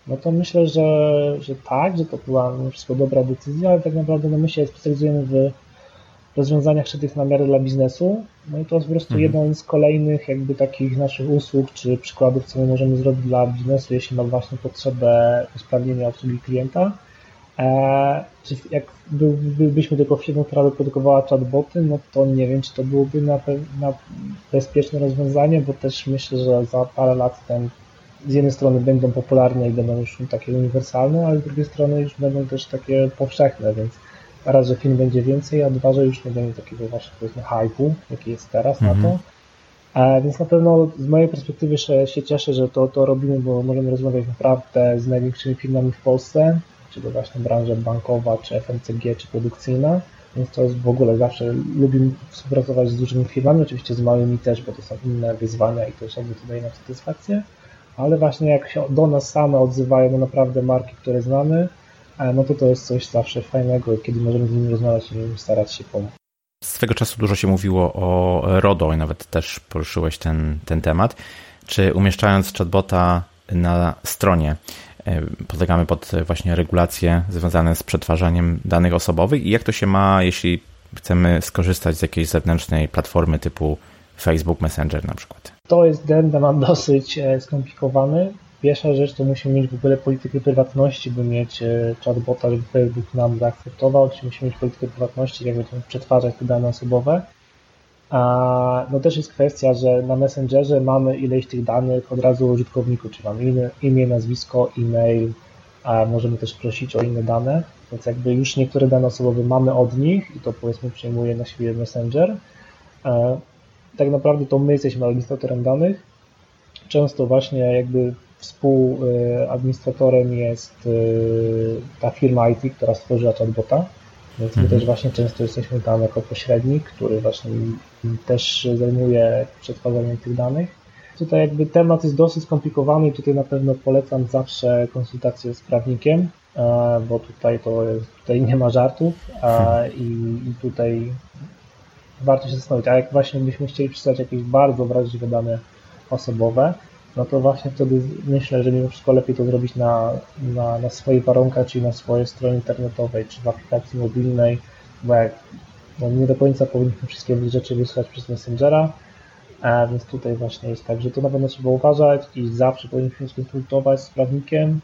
no to myślę, że, że tak, że to była wszystko dobra decyzja, ale tak naprawdę no my się specjalizujemy w rozwiązaniach szytych na miarę dla biznesu. No i to jest po prostu mhm. jedną z kolejnych jakby takich naszych usług czy przykładów, co my możemy zrobić dla biznesu, jeśli ma właśnie potrzebę usprawnienia obsługi klienta. E, czy jak bylibyśmy tylko firmą, która wyprodukowała chatboty, no to nie wiem, czy to byłoby na, na bezpieczne rozwiązanie, bo też myślę, że za parę lat ten z jednej strony będą popularne i będą już takie uniwersalne, ale z drugiej strony już będą też takie powszechne, więc raz, że film będzie więcej, a dwa, że już nie będzie takiego właśnie powiedzmy hype'u, jaki jest teraz mm -hmm. na to. E, więc na pewno z mojej perspektywy się, się cieszę, że to, to robimy, bo możemy rozmawiać naprawdę z największymi firmami w Polsce, czy to właśnie branża bankowa, czy FMCG, czy produkcyjna, więc to jest w ogóle zawsze lubimy współpracować z dużymi firmami, oczywiście z małymi też, bo to są inne wyzwania i to też jakby to daje nam satysfakcję, ale właśnie jak się do nas same odzywają no naprawdę marki, które znamy, no to to jest coś zawsze fajnego, kiedy możemy z nimi rozmawiać i starać się pomóc. Swego czasu dużo się mówiło o RODO i nawet też poruszyłeś ten, ten temat. Czy umieszczając chatbota na stronie, E, podlegamy pod właśnie regulacje związane z przetwarzaniem danych osobowych i jak to się ma, jeśli chcemy skorzystać z jakiejś zewnętrznej platformy typu Facebook Messenger na przykład? To jest ten temat dosyć e, skomplikowany. Pierwsza rzecz to musimy mieć w ogóle politykę prywatności, by mieć e, chatbota, żeby Facebook nam zaakceptował, czy musimy mieć politykę prywatności, jak będziemy przetwarzać te dane osobowe. A no też jest kwestia, że na Messengerze mamy ileś tych danych od razu użytkowniku, czyli mamy imię, nazwisko, e-mail, a możemy też prosić o inne dane, więc jakby już niektóre dane osobowe mamy od nich i to powiedzmy przejmuje na siebie Messenger. E, tak naprawdę to my jesteśmy administratorem danych. Często właśnie jakby współadministratorem jest e, ta firma IT, która stworzyła chatbota, więc my mhm. też właśnie często jesteśmy tam jako pośrednik, który właśnie też zajmuje przetwarzaniem tych danych. Tutaj jakby temat jest dosyć skomplikowany i tutaj na pewno polecam zawsze konsultację z prawnikiem, bo tutaj to tutaj nie ma żartów i, i tutaj warto się zastanowić, a jak właśnie byśmy chcieli przeczytać jakieś bardzo wrażliwe dane osobowe, no to właśnie wtedy myślę, że mimo wszystko lepiej to zrobić na, na, na swoich warunkach, czyli na swojej stronie internetowej, czy w aplikacji mobilnej, bo jak no nie do końca powinniśmy wszystkie rzeczy wysłać przez Messengera, a więc tutaj właśnie jest tak, że to na pewno trzeba uważać i zawsze powinniśmy skonsultować z prawnikiem,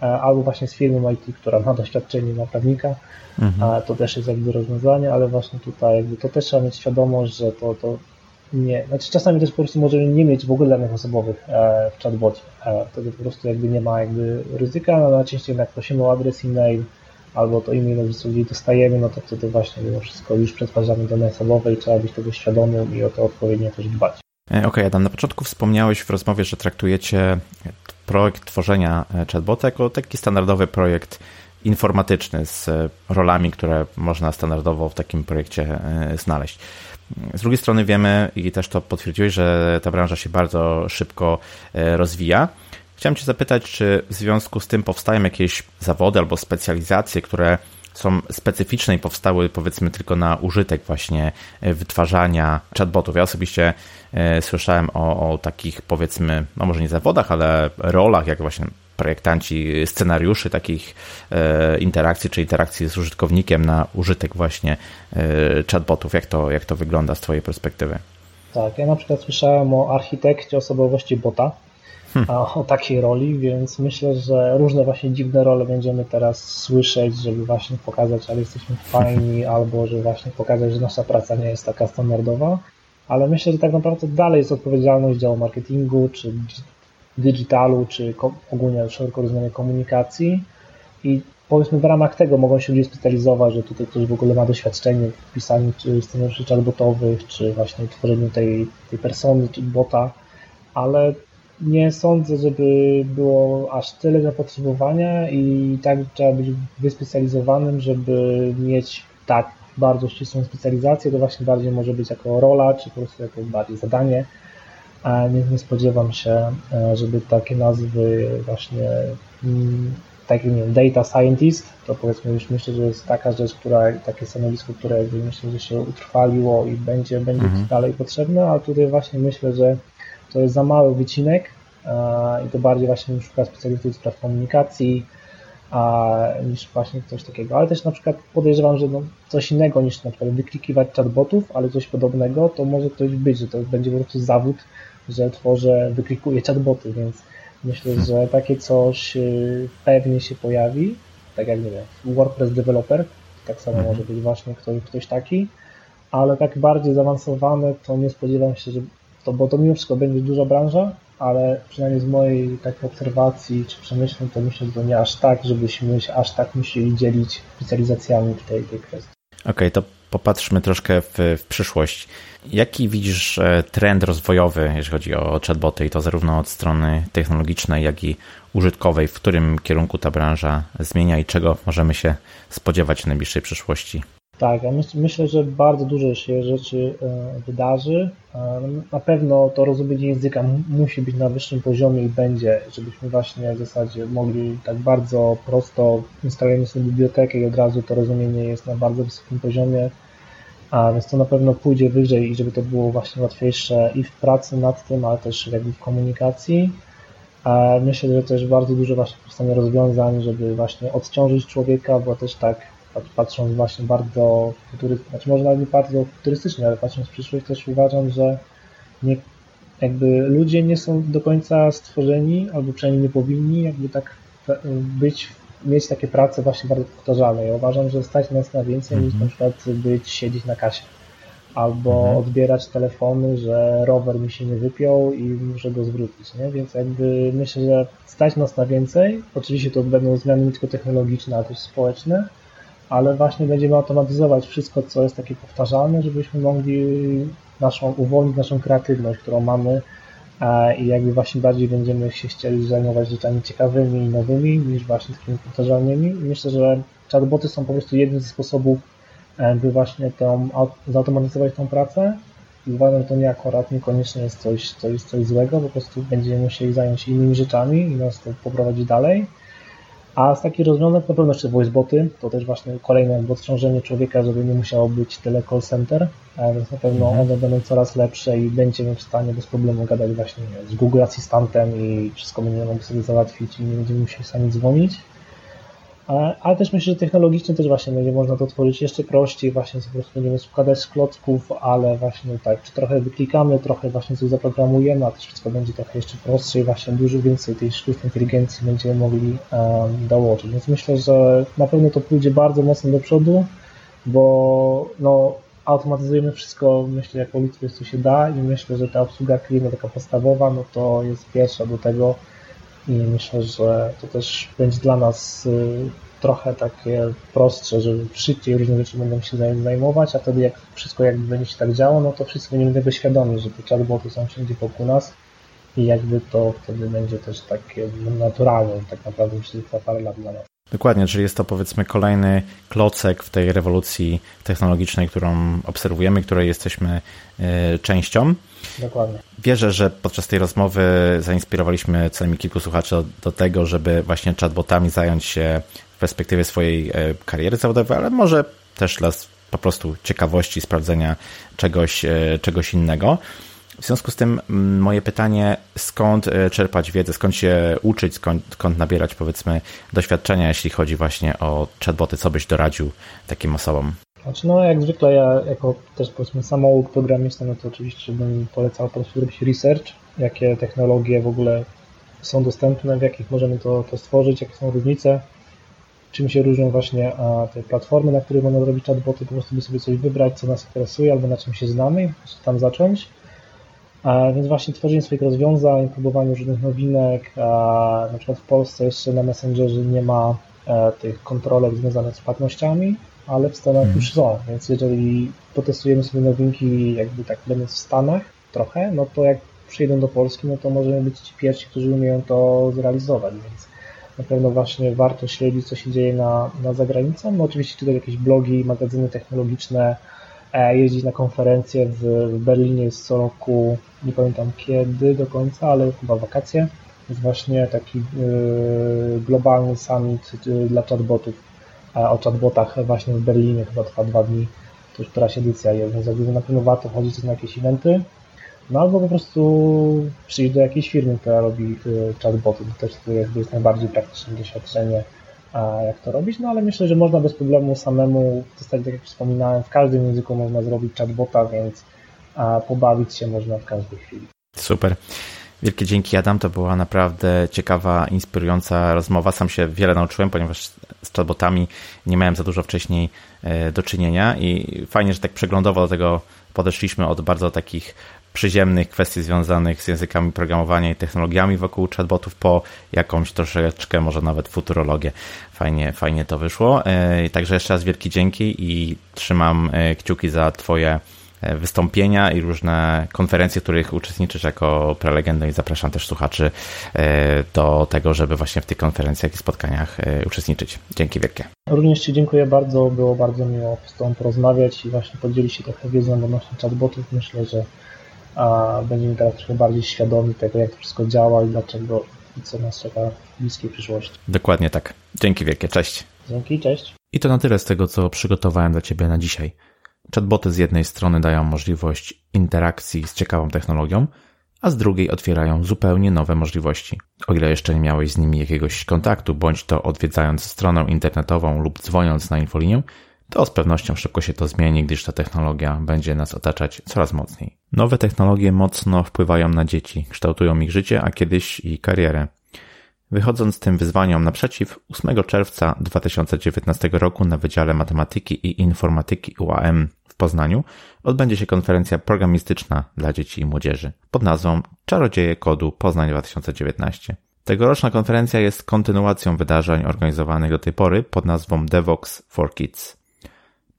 albo właśnie z firmą IT, która ma doświadczenie na prawnika, mhm. to też jest jakby rozwiązanie, ale właśnie tutaj jakby to też trzeba mieć świadomość, że to, to nie, znaczy czasami też po prostu możemy nie mieć w ogóle danych osobowych e, w chatbocie. E, wtedy po prostu jakby nie ma jakby ryzyka, no najczęściej jak prosimy o adres e-mail albo to e-mail, gdzieś dostajemy, no to wtedy właśnie mimo wszystko już przetwarzamy dane osobowe i trzeba być tego świadomym i o to odpowiednio też dbać. E, okej, okay, Adam, na początku wspomniałeś w rozmowie, że traktujecie projekt tworzenia chatbota jako taki standardowy projekt informatyczny z rolami, które można standardowo w takim projekcie znaleźć. Z drugiej strony wiemy i też to potwierdziłeś, że ta branża się bardzo szybko rozwija. Chciałem Cię zapytać, czy w związku z tym powstają jakieś zawody albo specjalizacje, które są specyficzne i powstały powiedzmy tylko na użytek właśnie e, wytwarzania chatbotów. Ja osobiście e, słyszałem o, o takich powiedzmy, no może nie zawodach, ale rolach, jak właśnie projektanci scenariuszy takich e, interakcji czy interakcji z użytkownikiem na użytek właśnie chatbotów. Jak to, jak to wygląda z Twojej perspektywy? Tak, ja na przykład słyszałem o architekcie osobowości bota, o takiej roli, więc myślę, że różne właśnie dziwne role będziemy teraz słyszeć, żeby właśnie pokazać, ale jesteśmy fajni, albo żeby właśnie pokazać, że nasza praca nie jest taka standardowa. Ale myślę, że tak naprawdę dalej jest odpowiedzialność działu marketingu, czy digitalu, czy ogólnie szeroko rozumianej komunikacji. I powiedzmy w ramach tego mogą się ludzie specjalizować, że tutaj ktoś w ogóle ma doświadczenie w pisaniu czy scenariuszy chatbotowych, czy właśnie tworzeniu tej, tej persony, czy bota, ale nie sądzę, żeby było aż tyle zapotrzebowania i tak trzeba być wyspecjalizowanym, żeby mieć tak bardzo ścisłą specjalizację, to właśnie bardziej może być jako rola, czy po prostu jako bardziej zadanie. A nie, spodziewam się, e, żeby takie nazwy właśnie mm, takie nie wiem, data scientist, to powiedzmy już myślę, że jest taka rzecz, która, takie stanowisko, które myślę, że się utrwaliło i będzie, będzie mhm. dalej potrzebne, a tutaj właśnie myślę, że to jest za mały wycinek i to bardziej właśnie szuka specjalistów spraw komunikacji niż właśnie coś takiego. Ale też na przykład podejrzewam, że no coś innego niż na przykład wyklikiwać chatbotów, ale coś podobnego, to może ktoś być, że to będzie po prostu zawód, że tworzę, wyklikuję chatboty, więc myślę, że takie coś y, pewnie się pojawi, tak jak nie wiem, WordPress developer, tak samo mhm. może być właśnie ktoś, ktoś taki, ale tak bardziej zaawansowane, to nie spodziewam się, że to, bo to mimo wszystko będzie duża branża, ale przynajmniej z mojej takiej obserwacji czy przemyśleń, to myślę, że to nie aż tak, żebyśmy się aż tak musieli dzielić specjalizacjami w tej, tej kwestii. Okej, okay, to popatrzmy troszkę w, w, przyszłość. Jaki widzisz e, trend rozwojowy, jeśli chodzi o chatboty i to zarówno od strony technologicznej, jak i użytkowej, w którym kierunku ta branża zmienia i czego możemy się spodziewać w najbliższej przyszłości? Tak, ja myśl, myślę, że bardzo dużo się rzeczy e, wydarzy. E, na pewno to rozumienie języka musi być na wyższym poziomie i będzie, żebyśmy właśnie w zasadzie mogli tak bardzo prosto instalujemy sobie bibliotekę i od razu to rozumienie jest na bardzo wysokim poziomie, a więc to na pewno pójdzie wyżej i żeby to było właśnie łatwiejsze i w pracy nad tym, ale też jakby w komunikacji. Myślę, że też bardzo dużo właśnie powstanie rozwiązań, żeby właśnie odciążyć człowieka, bo też tak patrząc właśnie bardzo futurystycznie, znaczy może nawet nie bardzo futurystycznie, ale patrząc w przyszłość też uważam, że nie, jakby ludzie nie są do końca stworzeni, albo przynajmniej nie powinni jakby tak być, mieć takie prace właśnie bardzo powtarzalne. Ja uważam, że stać nas na więcej niż na przykład być, siedzieć na kasie. Albo mhm. odbierać telefony, że rower mi się nie wypiął i muszę go zwrócić, nie? Więc jakby myślę, że stać nas na więcej. Oczywiście to będą zmiany nie tylko technologiczne, ale też społeczne, ale właśnie będziemy automatyzować wszystko, co jest takie powtarzalne, żebyśmy mogli naszą, uwolnić naszą kreatywność, którą mamy i jakby właśnie bardziej będziemy się chcieli zajmować rzeczami ciekawymi i nowymi niż właśnie takimi powtarzalnymi. Myślę, że chatboty są po prostu jednym ze sposobów, e, by właśnie tą, zautomatyzować tą pracę i uważam, że to nie akurat niekoniecznie jest coś, coś, coś złego, po prostu będziemy musieli zająć się innymi rzeczami i nas to poprowadzić dalej. A z takich rozwiązań na pewno jeszcze voiceboty, to też właśnie kolejne odciążenie człowieka, żeby nie musiało być tyle call center, więc na pewno mhm. one będą coraz lepsze i będziemy w stanie bez problemu gadać właśnie z Google Assistantem i wszystko będziemy mogli sobie załatwić i nie będziemy musieli sami dzwonić. Ale też myślę, że technologicznie też właśnie będzie można to tworzyć jeszcze prościej, właśnie po prostu będziemy składać z klocków, ale właśnie tak, czy trochę wyklikamy, trochę właśnie coś zaprogramujemy, a też wszystko będzie trochę jeszcze prostsze i właśnie dużo więcej tej sztucznej inteligencji będziemy mogli um, dołożyć. Więc myślę, że na pewno to pójdzie bardzo mocno do przodu, bo no, automatyzujemy wszystko, myślę, jako ludzkość co się da i myślę, że ta obsługa klienta taka podstawowa, no to jest pierwsza do tego, i myślę, że to też będzie dla nas y, trochę takie prostsze, że szybciej różne rzeczy będą się zajmować, a wtedy jak wszystko jakby będzie się tak działo, no to wszyscy będziemy tego świadomi, że te chatboty są wszędzie wokół nas i jakby to wtedy będzie też takie naturalne, tak naprawdę przez parę lat dla nas. Dokładnie, czyli jest to powiedzmy kolejny klocek w tej rewolucji technologicznej, którą obserwujemy, której jesteśmy e, częścią. Dokładnie. Wierzę, że podczas tej rozmowy zainspirowaliśmy co najmniej kilku słuchaczy do, tego, żeby właśnie chatbotami zająć się w perspektywie swojej e, kariery zawodowej, ale może też dla po prostu ciekawości sprawdzenia czegoś, e, czegoś innego. W związku z tym moje pytanie, skąd e, czerpać wiedzę, skąd się uczyć, skąd, skąd nabierać powiedzmy doświadczenia, jeśli chodzi właśnie o chatboty, co byś doradził takim osobom? Znaczy, no jak zwykle ja jako też powiedzmy samouk programista, no to oczywiście bym polecał po prostu robić research, jakie technologie w ogóle są dostępne, w jakich możemy to, to stworzyć, jakie są różnice, czym się różnią właśnie a, te platformy, na których można robić chatboty, po prostu by sobie coś wybrać, co nas interesuje albo na czym się znamy tam zacząć. A, więc właśnie tworzenie swoich rozwiązań, próbowanie różnych nowinek, a, na przykład w Polsce jeszcze na Messengerze nie ma e, tych kontrolek związanych z płatnościami, ale w Stanach hmm. już są, więc jeżeli potestujemy sobie nowinki jakby tak będąc w Stanach trochę, no to jak przyjdą do Polski, no to możemy być ci pierwsi, którzy umieją to zrealizować, więc na pewno właśnie warto śledzić, co się dzieje na, na zagranicą. No oczywiście czytać jakieś blogi, magazyny technologiczne, e, jeździć na konferencje w, w Berlinie jest co roku, nie pamiętam kiedy do końca, ale chyba wakacje. Jest właśnie taki y, globalny summit y, dla chatbotów, o chatbotach właśnie w Berlinie, chyba trwa dwa dni, to już któraś edycja jest, więc jakby na pewno warto chodzić na jakieś eventy. No albo po prostu przyjść do jakiejś firmy, która robi y, chatboty. To też jakby jest najbardziej praktyczne doświadczenie, jak to robić. No ale myślę, że można bez problemu samemu, zasadzie tak jak wspominałem, w każdym języku można zrobić chatbota, więc pobawić się można w każdej chwili. Super. Wielkie dzięki Adam, to była naprawdę ciekawa, inspirująca rozmowa. Sam się wiele nauczyłem, ponieważ z chatbotami nie miałem za dużo wcześniej e, do czynienia i fajnie, że tak przeglądowo do tego podeszliśmy od bardzo takich przyziemnych kwestii związanych z językami programowania i technologiami wokół chatbotów po jakąś troszeczkę, może nawet futurologię. Fajnie, fajnie to wyszło. E, także jeszcze raz wielki dzięki i trzymam e, kciuki za Twoje wystąpienia i różne konferencje, w których uczestniczysz jako prelegenda i zapraszam też słuchaczy do tego, żeby właśnie w tych konferencjach i spotkaniach uczestniczyć. Dzięki wielkie. Również Ci dziękuję bardzo, było bardzo miło z Tobą porozmawiać i właśnie podzielić się trochę wiedzą odnośnie chatbotów. Myślę, że a będziemy teraz trochę bardziej świadomi tego, jak to wszystko działa i dlaczego i co nas czeka w bliskiej przyszłości. Dokładnie tak. Dzięki wielkie, cześć. Dzięki, cześć. I to na tyle z tego, co przygotowałem dla Ciebie na dzisiaj. Chatboty z jednej strony dają możliwość interakcji z ciekawą technologią, a z drugiej otwierają zupełnie nowe możliwości. O ile jeszcze nie miałeś z nimi jakiegoś kontaktu, bądź to odwiedzając stronę internetową lub dzwoniąc na infolinię, to z pewnością szybko się to zmieni, gdyż ta technologia będzie nas otaczać coraz mocniej. Nowe technologie mocno wpływają na dzieci, kształtują ich życie, a kiedyś i karierę. Wychodząc tym wyzwaniom naprzeciw, 8 czerwca 2019 roku na Wydziale Matematyki i Informatyki UAM w Poznaniu odbędzie się konferencja programistyczna dla dzieci i młodzieży pod nazwą Czarodzieje Kodu Poznań 2019. Tegoroczna konferencja jest kontynuacją wydarzeń organizowanych do tej pory pod nazwą Devox for Kids.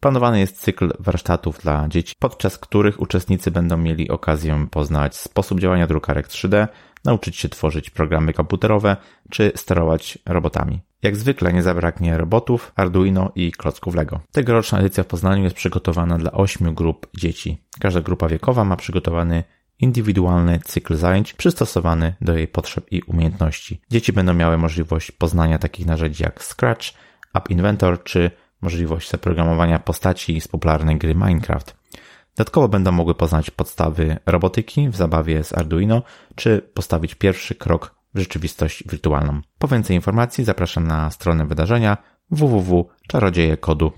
Planowany jest cykl warsztatów dla dzieci, podczas których uczestnicy będą mieli okazję poznać sposób działania drukarek 3D, nauczyć się tworzyć programy komputerowe czy sterować robotami. Jak zwykle nie zabraknie robotów, Arduino i klocków Lego. Tegoroczna edycja w Poznaniu jest przygotowana dla 8 grup dzieci. Każda grupa wiekowa ma przygotowany indywidualny cykl zajęć przystosowany do jej potrzeb i umiejętności. Dzieci będą miały możliwość poznania takich narzędzi jak Scratch, App Inventor czy możliwość zaprogramowania postaci z popularnej gry Minecraft. Dodatkowo będą mogły poznać podstawy robotyki w zabawie z Arduino, czy postawić pierwszy krok w rzeczywistość wirtualną. Po więcej informacji zapraszam na stronę wydarzenia www.czarodziejekodu.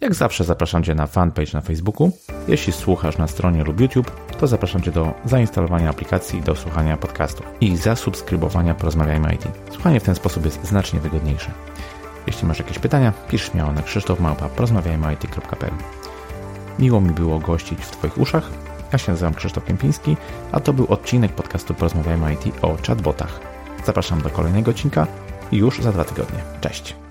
Jak zawsze zapraszam Cię na fanpage na Facebooku. Jeśli słuchasz na stronie lub YouTube, to zapraszam Cię do zainstalowania aplikacji do słuchania podcastów i zasubskrybowania Porozmawiajmy IT. Słuchanie w ten sposób jest znacznie wygodniejsze. Jeśli masz jakieś pytania, pisz śmiało na krzysztofmałpa.porozmawiajmy.it.pl Miło mi było gościć w Twoich uszach. Ja się nazywam Krzysztof Kępiński, a to był odcinek podcastu Porozmawiajmy IT o chatbotach. Zapraszam do kolejnego odcinka już za dwa tygodnie. Cześć!